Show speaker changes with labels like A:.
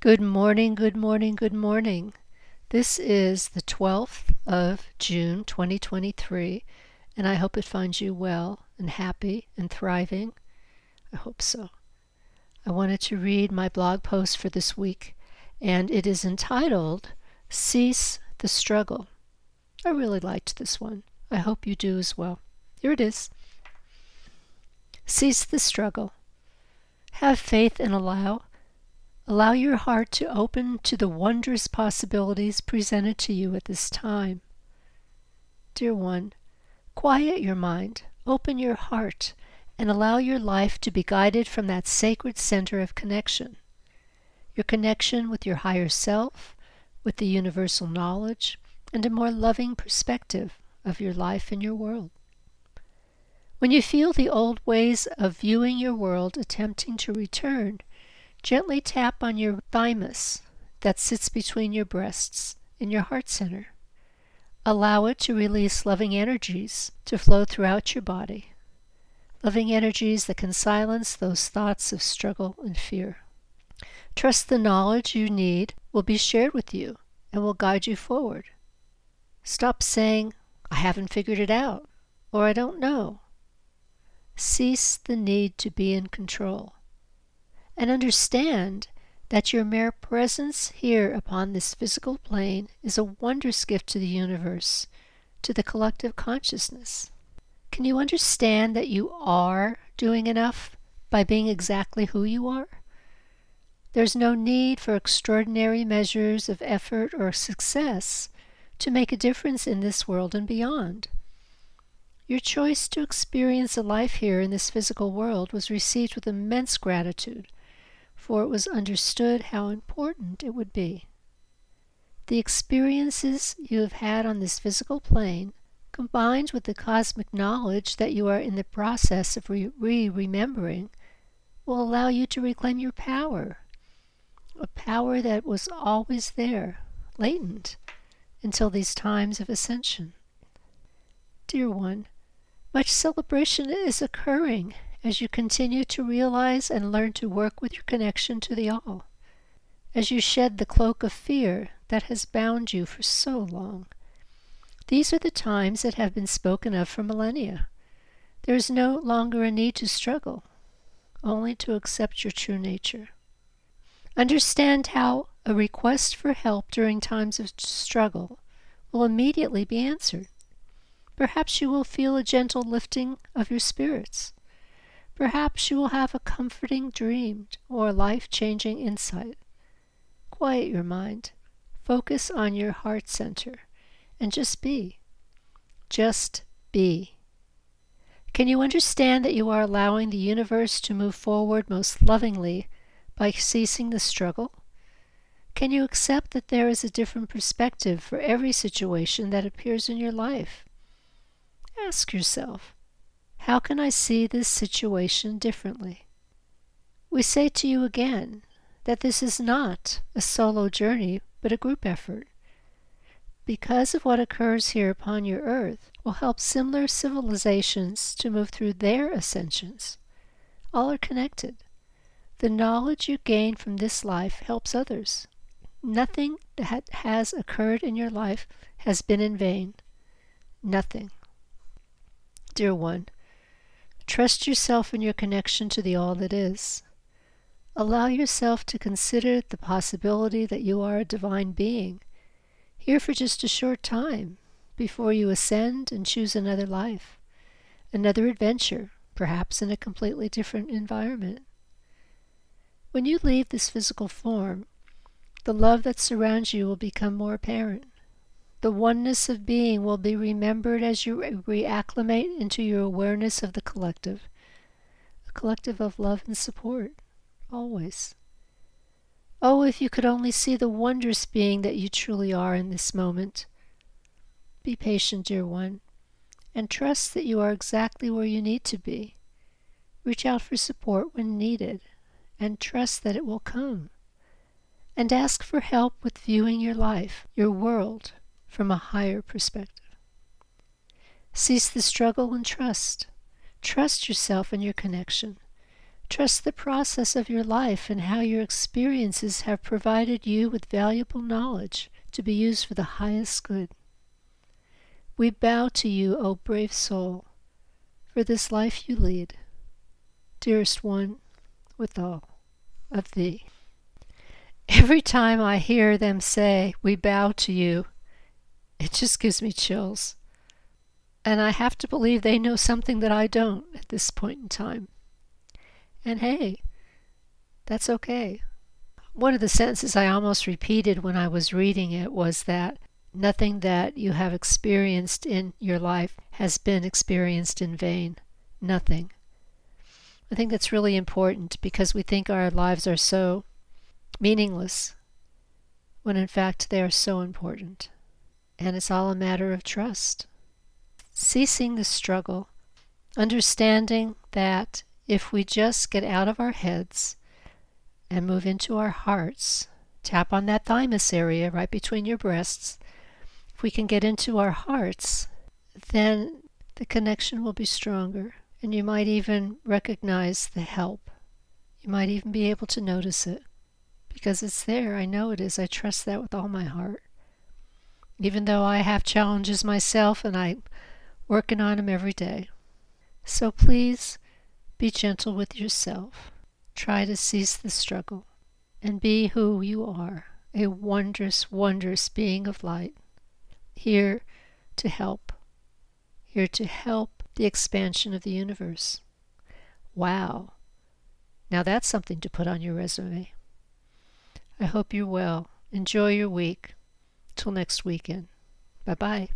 A: Good morning, good morning, good morning. This is the 12th of June 2023, and I hope it finds you well and happy and thriving. I hope so. I wanted to read my blog post for this week, and it is entitled Cease the Struggle. I really liked this one. I hope you do as well. Here it is Cease the struggle. Have faith and allow Allow your heart to open to the wondrous possibilities presented to you at this time. Dear one, quiet your mind, open your heart, and allow your life to be guided from that sacred center of connection. Your connection with your higher self, with the universal knowledge, and a more loving perspective of your life and your world. When you feel the old ways of viewing your world attempting to return, Gently tap on your thymus that sits between your breasts in your heart center. Allow it to release loving energies to flow throughout your body. Loving energies that can silence those thoughts of struggle and fear. Trust the knowledge you need will be shared with you and will guide you forward. Stop saying, I haven't figured it out, or I don't know. Cease the need to be in control and understand that your mere presence here upon this physical plane is a wondrous gift to the universe, to the collective consciousness. Can you understand that you are doing enough by being exactly who you are? There's no need for extraordinary measures of effort or success to make a difference in this world and beyond. Your choice to experience a life here in this physical world was received with immense gratitude for it was understood how important it would be. The experiences you have had on this physical plane, combined with the cosmic knowledge that you are in the process of re remembering, will allow you to reclaim your power, a power that was always there, latent, until these times of ascension. Dear one, much celebration is occurring as you continue to realize and learn to work with your connection to the All, as you shed the cloak of fear that has bound you for so long. These are the times that have been spoken of for millennia. There is no longer a need to struggle, only to accept your true nature. Understand how a request for help during times of struggle will immediately be answered. Perhaps you will feel a gentle lifting of your spirits. Perhaps you will have a comforting dream or life changing insight. Quiet your mind, focus on your heart center, and just be. Just be. Can you understand that you are allowing the universe to move forward most lovingly by ceasing the struggle? Can you accept that there is a different perspective for every situation that appears in your life? Ask yourself how can I see this situation differently? We say to you again that this is not a solo journey, but a group effort. Because of what occurs here upon your earth will help similar civilizations to move through their ascensions. All are connected. The knowledge you gain from this life helps others. Nothing that has occurred in your life has been in vain. Nothing. Dear one, Trust yourself in your connection to the All that is. Allow yourself to consider the possibility that you are a divine being, here for just a short time, before you ascend and choose another life, another adventure, perhaps in a completely different environment. When you leave this physical form, the love that surrounds you will become more apparent. The oneness of being will be remembered as you reacclimate into your awareness of the collective, a collective of love and support, always. Oh, if you could only see the wondrous being that you truly are in this moment. Be patient, dear one, and trust that you are exactly where you need to be. Reach out for support when needed, and trust that it will come. And ask for help with viewing your life, your world, from a higher perspective. Cease the struggle and trust. Trust yourself and your connection. Trust the process of your life and how your experiences have provided you with valuable knowledge to be used for the highest good. We bow to you, O brave soul, for this life you lead, dearest one, with all of thee. Every time I hear them say, We bow to you, it just gives me chills. And I have to believe they know something that I don't at this point in time. And hey, that's okay. One of the sentences I almost repeated when I was reading it was that nothing that you have experienced in your life has been experienced in vain. Nothing. I think that's really important because we think our lives are so meaningless when in fact they are so important. And it's all a matter of trust. Ceasing the struggle, understanding that if we just get out of our heads and move into our hearts, tap on that thymus area right between your breasts, if we can get into our hearts, then the connection will be stronger. And you might even recognize the help. You might even be able to notice it because it's there. I know it is. I trust that with all my heart. Even though I have challenges myself and I'm working on them every day. So please be gentle with yourself. Try to cease the struggle and be who you are a wondrous, wondrous being of light, here to help, here to help the expansion of the universe. Wow. Now that's something to put on your resume. I hope you're well. Enjoy your week. Till next weekend. Bye bye.